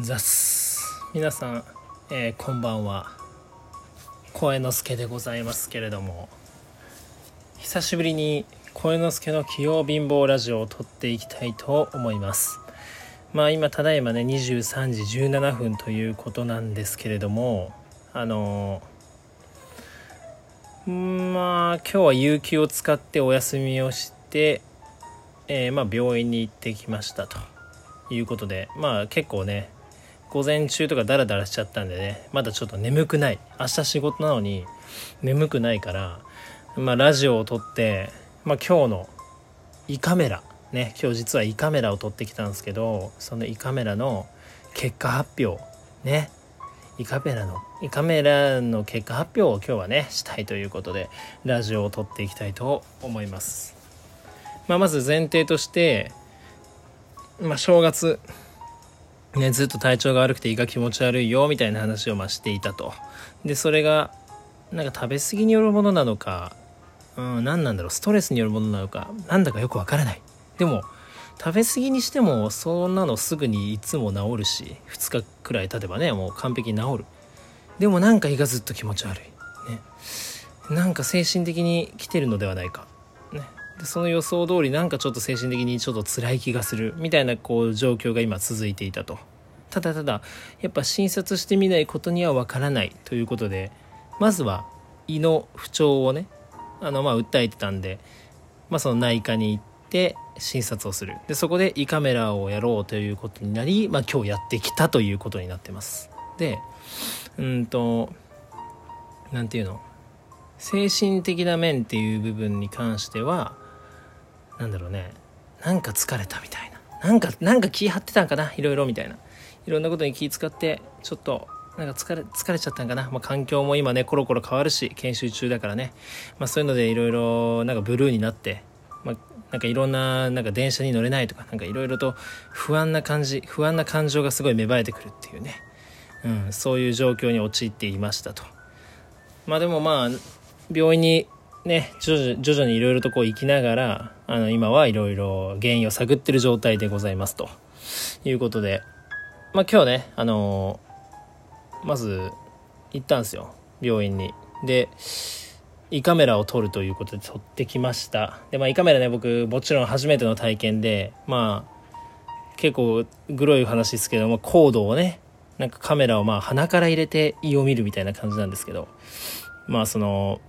ザス皆さん、えーこんばんは。声之助でございますけれども久しぶりに声之助の器用貧乏ラジオを撮っていきたいと思います。まあ今ただいまね23時17分ということなんですけれどもあのーまあ今日は有給を使ってお休みをして、えーまあ病院に行ってきましたということでまあ結構ね午前中とかダラダラしちゃったんでねまだちょっと眠くない。明日仕事なのに眠くないからまあラジオを撮って、まあ、今日の胃カメラね今日実は胃カメラを撮ってきたんですけどその胃カメラの結果発表ね胃カメラの胃カメラの結果発表を今日はねしたいということでラジオを撮っていきたいと思います、まあ、まず前提としてまあ正月ね、ずっと体調が悪くて胃が気持ち悪いよみたいな話をましていたと。でそれがなんか食べ過ぎによるものなのか、うん、何なんだろうストレスによるものなのかなんだかよくわからない。でも食べ過ぎにしてもそんなのすぐにいつも治るし2日くらい経てばねもう完璧に治る。でもなんか胃がずっと気持ち悪い。ね。なんか精神的に来てるのではないか。でその予想通りなんかちょっと精神的にちょっと辛い気がするみたいなこう状況が今続いていたと。ただただやっぱ診察してみないことにはわからないということでまずは胃の不調をねあのまあ訴えてたんで、まあ、その内科に行って診察をする。でそこで胃カメラをやろうということになり、まあ、今日やってきたということになってます。でうんとなんていうの？精神的な面っていう部分に関してはなんだろうね。なんか疲れたみたいな。なんかなんか気張ってたんかな？いろいろみたいな。いろんなことに気使ってちょっとなんか疲れ疲れちゃったんかな、まあ、環境も今ねコロコロ変わるし研修中だからね、まあ、そういうのでいろいろなんかブルーになって、まあ、なんかいろんななんか電車に乗れないとかなんかいろいろと不安な感じ不安な感情がすごい芽生えてくるっていうね、うん、そういう状況に陥っていましたと。まあでもまあ病院にね徐々徐々にいろいろとこう行きながらあの今はいろいろ原因を探ってる状態でございますと。いうことで。まあ今日ねあのまず行ったんですよ。病院に。で胃カメラを撮るということで撮ってきました。でまあ胃カメラね僕もちろん初めての体験でまあ結構グロい話ですけどもコードをねなんかカメラをまあ鼻から入れて胃を見るみたいな感じなんですけど。まあその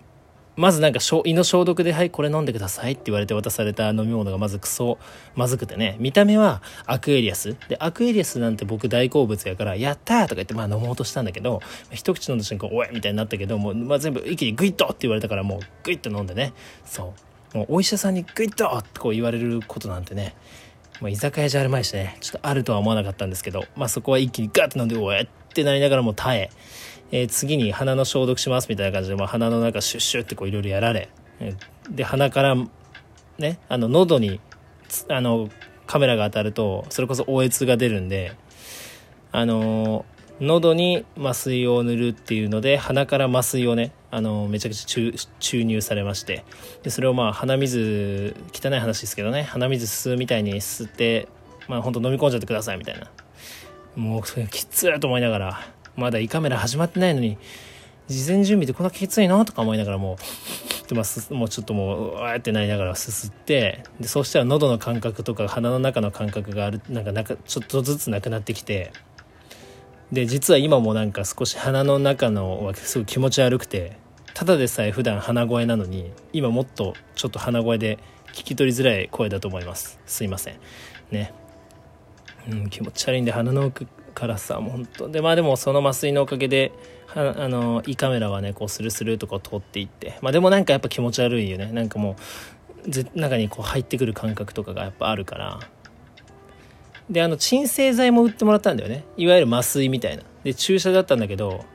まずなんか胃の消毒で「はいこれ飲んでください」って言われて渡された飲み物がまずクソまずくてね見た目はアクエリアスでアクエリアスなんて僕大好物やから「やった!」とか言ってまあ飲もうとしたんだけど一口飲んだ瞬間「おい!」みたいになったけどもう、まあ、全部一気にグイッとって言われたからもうグイッと飲んでねそうもうお医者さんにグイッとってこう言われることなんてねまあ、居酒屋じゃあるまいしねちょっとあるとは思わなかったんですけど、まあ、そこは一気にガッと飲んで「おえ!」ってなりながらも耐ええー次に鼻の消毒しますみたいな感じで、まあ、鼻の中シュッシュってこういろいろやられで鼻からねあの喉にあのカメラが当たるとそれこそ応越が出るんであのー喉に麻酔を塗るっていうので鼻から麻酔をねあのーめちゃくちゃ注入されましてでそれをまあ鼻水汚い話ですけどね鼻水吸うみたいに吸ってまあ本当飲み込んじゃってくださいみたいな。もうきついと思いながらまだ胃カメラ始まってないのに事前準備でこんなきついの？とか思いながらもうで、まあ、もうちょっともううわーってなりながらすすってでそうしたら喉の感覚とか鼻の中の感覚があるなんかなんかちょっとずつなくなってきてで実は今もなんか少し鼻の中のはすごい気持ち悪くてただでさえ普段鼻声なのに今もっとちょっと鼻声で聞き取りづらい声だと思います。すいません。ね。うん、気持ち悪いんで鼻の奥からさもう本当。でまあでもその麻酔のおかげではあの胃カメラはねこうスルスルとか通っていって。まあでもなんかやっぱ気持ち悪いよね。なんかもうぜ中にこう入ってくる感覚とかがやっぱあるから。であの鎮静剤も打ってもらったんだよね。いわゆる麻酔みたいな。で注射だったんだけど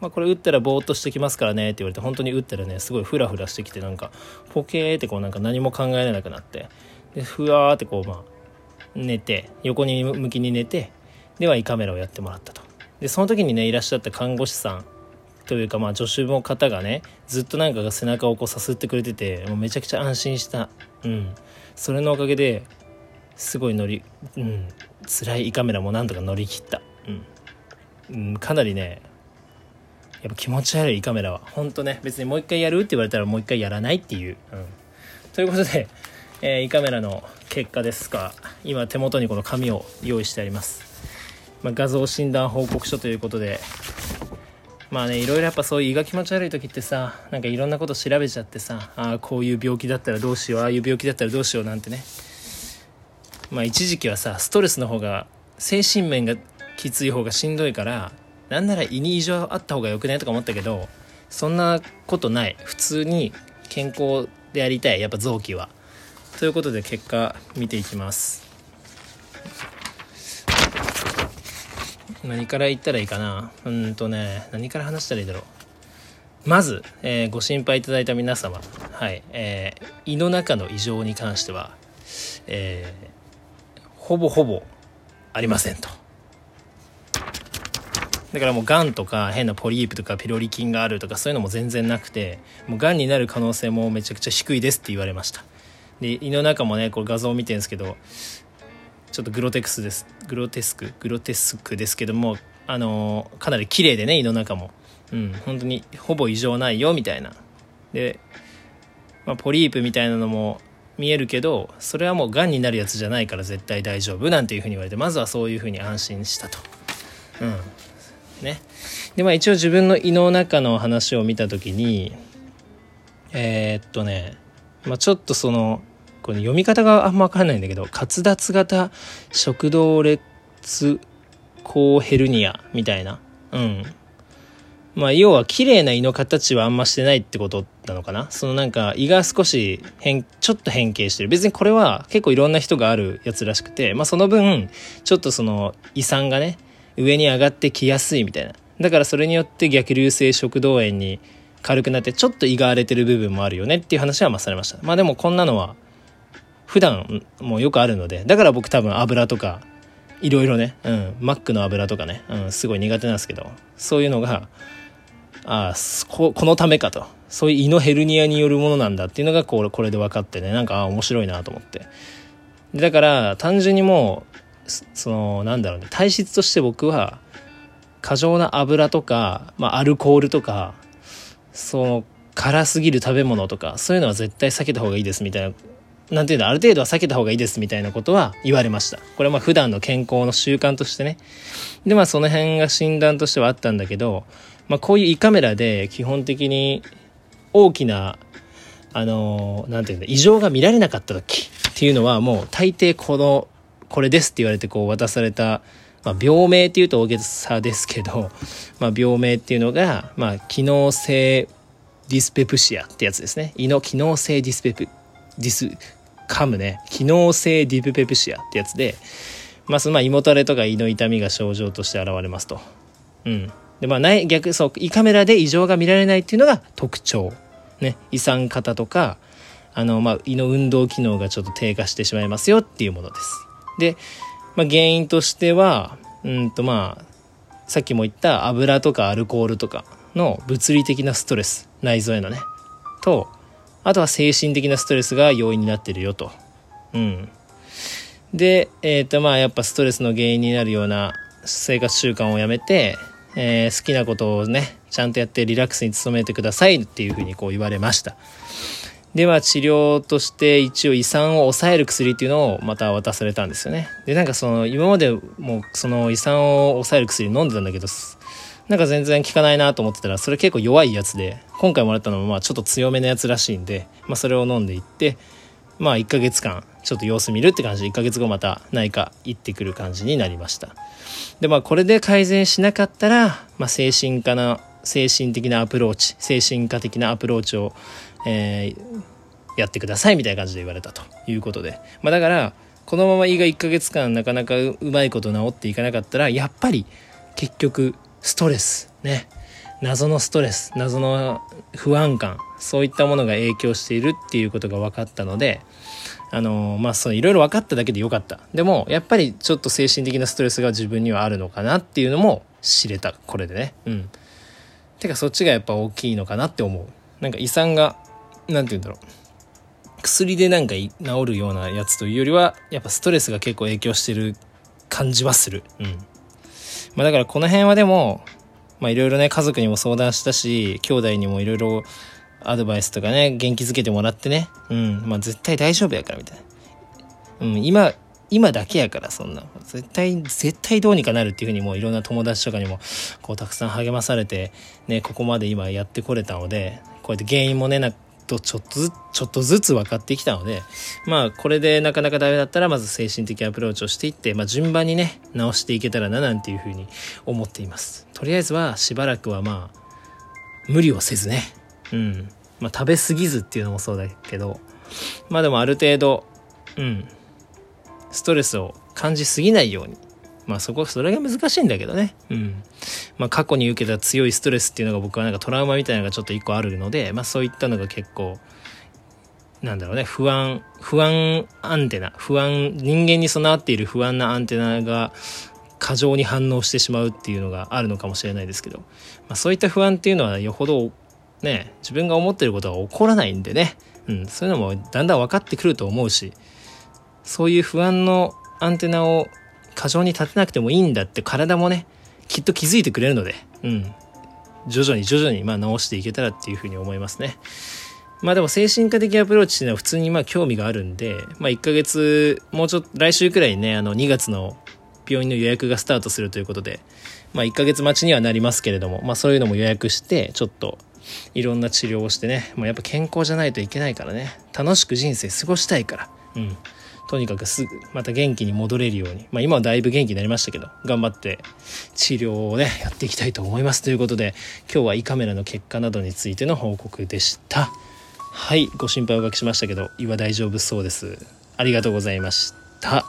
まあ、これ打ったらぼーっとしてきますからねって言われて本当に打ったらねすごいフラフラしてきてなんかポケーってこうなんか何も考えられなくなって。でふわーってこうまあ寝て横に向きに寝てでは胃カメラをやってもらったと。でその時にねいらっしゃった看護師さんというかまあ助手の方がねずっとなんかが背中をこうさすってくれててもうめちゃくちゃ安心した。うん。それのおかげですごい乗りうん。辛い胃カメラもなんとか乗り切った。うん、うん、かなりねやっぱ気持ち悪い胃カメラは本当ね別にもう一回やるって言われたらもう一回やらないっていう、うん、ということで、えー、胃カメラの結果ですが今手元にこの紙を用意してあります、まあ、画像診断報告書ということで。まあねいろいろやっぱそういう胃が気持ち悪い時ってさなんかいろんなこと調べちゃってさああこういう病気だったらどうしようああいう病気だったらどうしようなんてね。まあ一時期はさストレスの方が精神面がきつい方がしんどいからなんなら胃に異常あった方がよくないとか思ったけどそんなことない。普通に健康でやりたい。やっぱ臓器は。ということで結果見ていきます。何から言ったらいいかな。うんとね何から話したらいいだろう。まず、えー、ご心配いただいた皆様。はい、えー、胃の中の異常に関しては、えー、ほぼほぼありませんと。だからもうがんとか変なポリープとかピロリ菌があるとかそういうのも全然なくてもうがんになる可能性もめちゃくちゃ低いですって言われました。で胃の中もねこれ画像見てるんですけどちょっとグロテクスです。グロテスクグロテスクですけどもあのかなり綺麗でね胃の中も。うん本当にほぼ異常ないよみたいな。で、まあ、ポリープみたいなのも見えるけどそれはもうがんになるやつじゃないから絶対大丈夫なんていうふうに言われてまずはそういうふうに安心したと。うん。ね。でまあ一応自分の胃の中の話を見た時にえー、っとね、まあ、ちょっとそのこれ読み方があんま分かんないんだけど滑脱型食道裂孔ヘルニアみたいな。うん。まあ要は綺麗な胃の形はあんましてないってことなのかな。そのなんか胃が少し変ちょっと変形してる。別にこれは結構いろんな人があるやつらしくてまあその分ちょっとその胃酸がね上に上がってきやすいみたいな。だからそれによって逆流性食道炎に軽くなってちょっと胃が荒れてる部分もあるよねっていう話はまあされました。まあでもこんなのは普段もよくあるのでだから僕多分油とかいろいろね、うん、マックの油とかね、うん、すごい苦手なんですけどそういうのがああこのためかと。そういう胃のヘルニアによるものなんだっていうのがこれこれで分かってねなんかあ面白いなと思って。だから単純にもうそのなんだろうね体質として僕は過剰な油とか、まあ、アルコールとかその辛すぎる食べ物とかそういうのは絶対避けた方がいいですみたいななんていうのある程度は避けた方がいいですみたいなことは言われました。これはまあ普段の健康の習慣としてね。でまあその辺が診断としてはあったんだけど、まあ、こういう胃カメラで基本的に大きなあのなんていうの異常が見られなかった時っていうのはもう大抵このこれですって言われてこう渡された、まあ、病名っていうと大げさですけど、まあ、病名っていうのが、まあ、機能性ディスペプシアってやつですね。胃の機能性ディスペプディス噛むね機能性ディプペプシアってやつで、まあ、そのまあ胃もたれとか胃の痛みが症状として現れますと。うん。で、まあ、内視鏡、そう、胃カメラで異常が見られないっていうのが特徴。ね。胃酸過多とか、あの、まあ、胃の運動機能がちょっと低下してしまいますよっていうものです。で、まあ、原因としては、うんとまあ、さっきも言った油とかアルコールとかの物理的なストレス、内臓へのね、と、あとは精神的なストレスが要因になってるよと。うん。で、えっ、ー、とまあやっぱストレスの原因になるような生活習慣をやめて、えー、好きなことをね、ちゃんとやってリラックスに努めてくださいっていうふうにこう言われました。では治療として一応胃酸を抑える薬っていうのをまた渡されたんですよねでなんかその今までもうその胃酸を抑える薬飲んでたんだけどなんか全然効かないなと思ってたらそれ結構弱いやつで今回もらったのもまあちょっと強めのやつらしいんで、まあ、それを飲んでいってまあ1ヶ月間ちょっと様子見るって感じで1ヶ月後また内科行ってくる感じになりました。でまあこれで改善しなかったら、まあ、精神科な精神的なアプローチ精神科的なアプローチをえー、やってくださいみたいな感じで言われたということで、まあ、だからこのまま胃が1ヶ月間なかなかうまいこと治っていかなかったらやっぱり結局ストレスね。謎のストレス謎の不安感そういったものが影響しているっていうことが分かったのであのまあそのいろいろ分かっただけでよかった。でもやっぱりちょっと精神的なストレスが自分にはあるのかなっていうのも知れた。これでね。うん。てかそっちがやっぱ大きいのかなって思う。なんか胃酸が何て言うんだろう。薬でなんか治るようなやつというよりはやっぱストレスが結構影響してる感じはする。うん。まあだからこの辺はでもまあいろいろね家族にも相談したし兄弟にもいろいろアドバイスとかね元気づけてもらってね。うん。まあ絶対大丈夫やからみたいな。うん。今今だけやからそんな。絶対絶対どうにかなるっていうふうにもういろんな友達とかにもこうたくさん励まされてねここまで今やってこれたのでこうやって原因もねなとちょっとずつちょっとずつ分かってきたのでまあこれでなかなかダメだったらまず精神的アプローチをしていって、まあ、順番にね直していけたらななんていうふうに思っています。とりあえずはしばらくはまあ無理をせずね。うん。まあ食べ過ぎずっていうのもそうだけどまあでもある程度うん。ストレスを感じすぎないようにまあそこ、それが難しいんだけどね。うん。まあ過去に受けた強いストレスっていうのが僕はなんかトラウマみたいなのがちょっと一個あるので、まあそういったのが結構、なんだろうね、不安、不安アンテナ、不安、人間に備わっている不安なアンテナが過剰に反応してしまうっていうのがあるのかもしれないですけど、まあそういった不安っていうのはよほどね、自分が思ってることが起こらないんでね、うん、そういうのもだんだん分かってくると思うし、そういう不安のアンテナを過剰に立てなくてもいいんだって体もね、きっと気づいてくれるので、うん。徐々に徐々にまあ直していけたらっていうふうに思いますね。まあでも精神科的アプローチっていうのは普通にまあ興味があるんで、まあ1ヶ月、もうちょっと来週くらいにね、あの2月の病院の予約がスタートするということで、まあ1ヶ月待ちにはなりますけれども、まあそういうのも予約して、ちょっといろんな治療をしてね、まあ、やっぱ健康じゃないといけないからね、楽しく人生過ごしたいから、うん。とにかくすぐまた元気に戻れるように、まあ、今はだいぶ元気になりましたけど頑張って治療をねやっていきたいと思います。ということで今日は胃カメラの結果などについての報告でした。はいご心配おかけしましたけど胃は大丈夫そうです。ありがとうございました。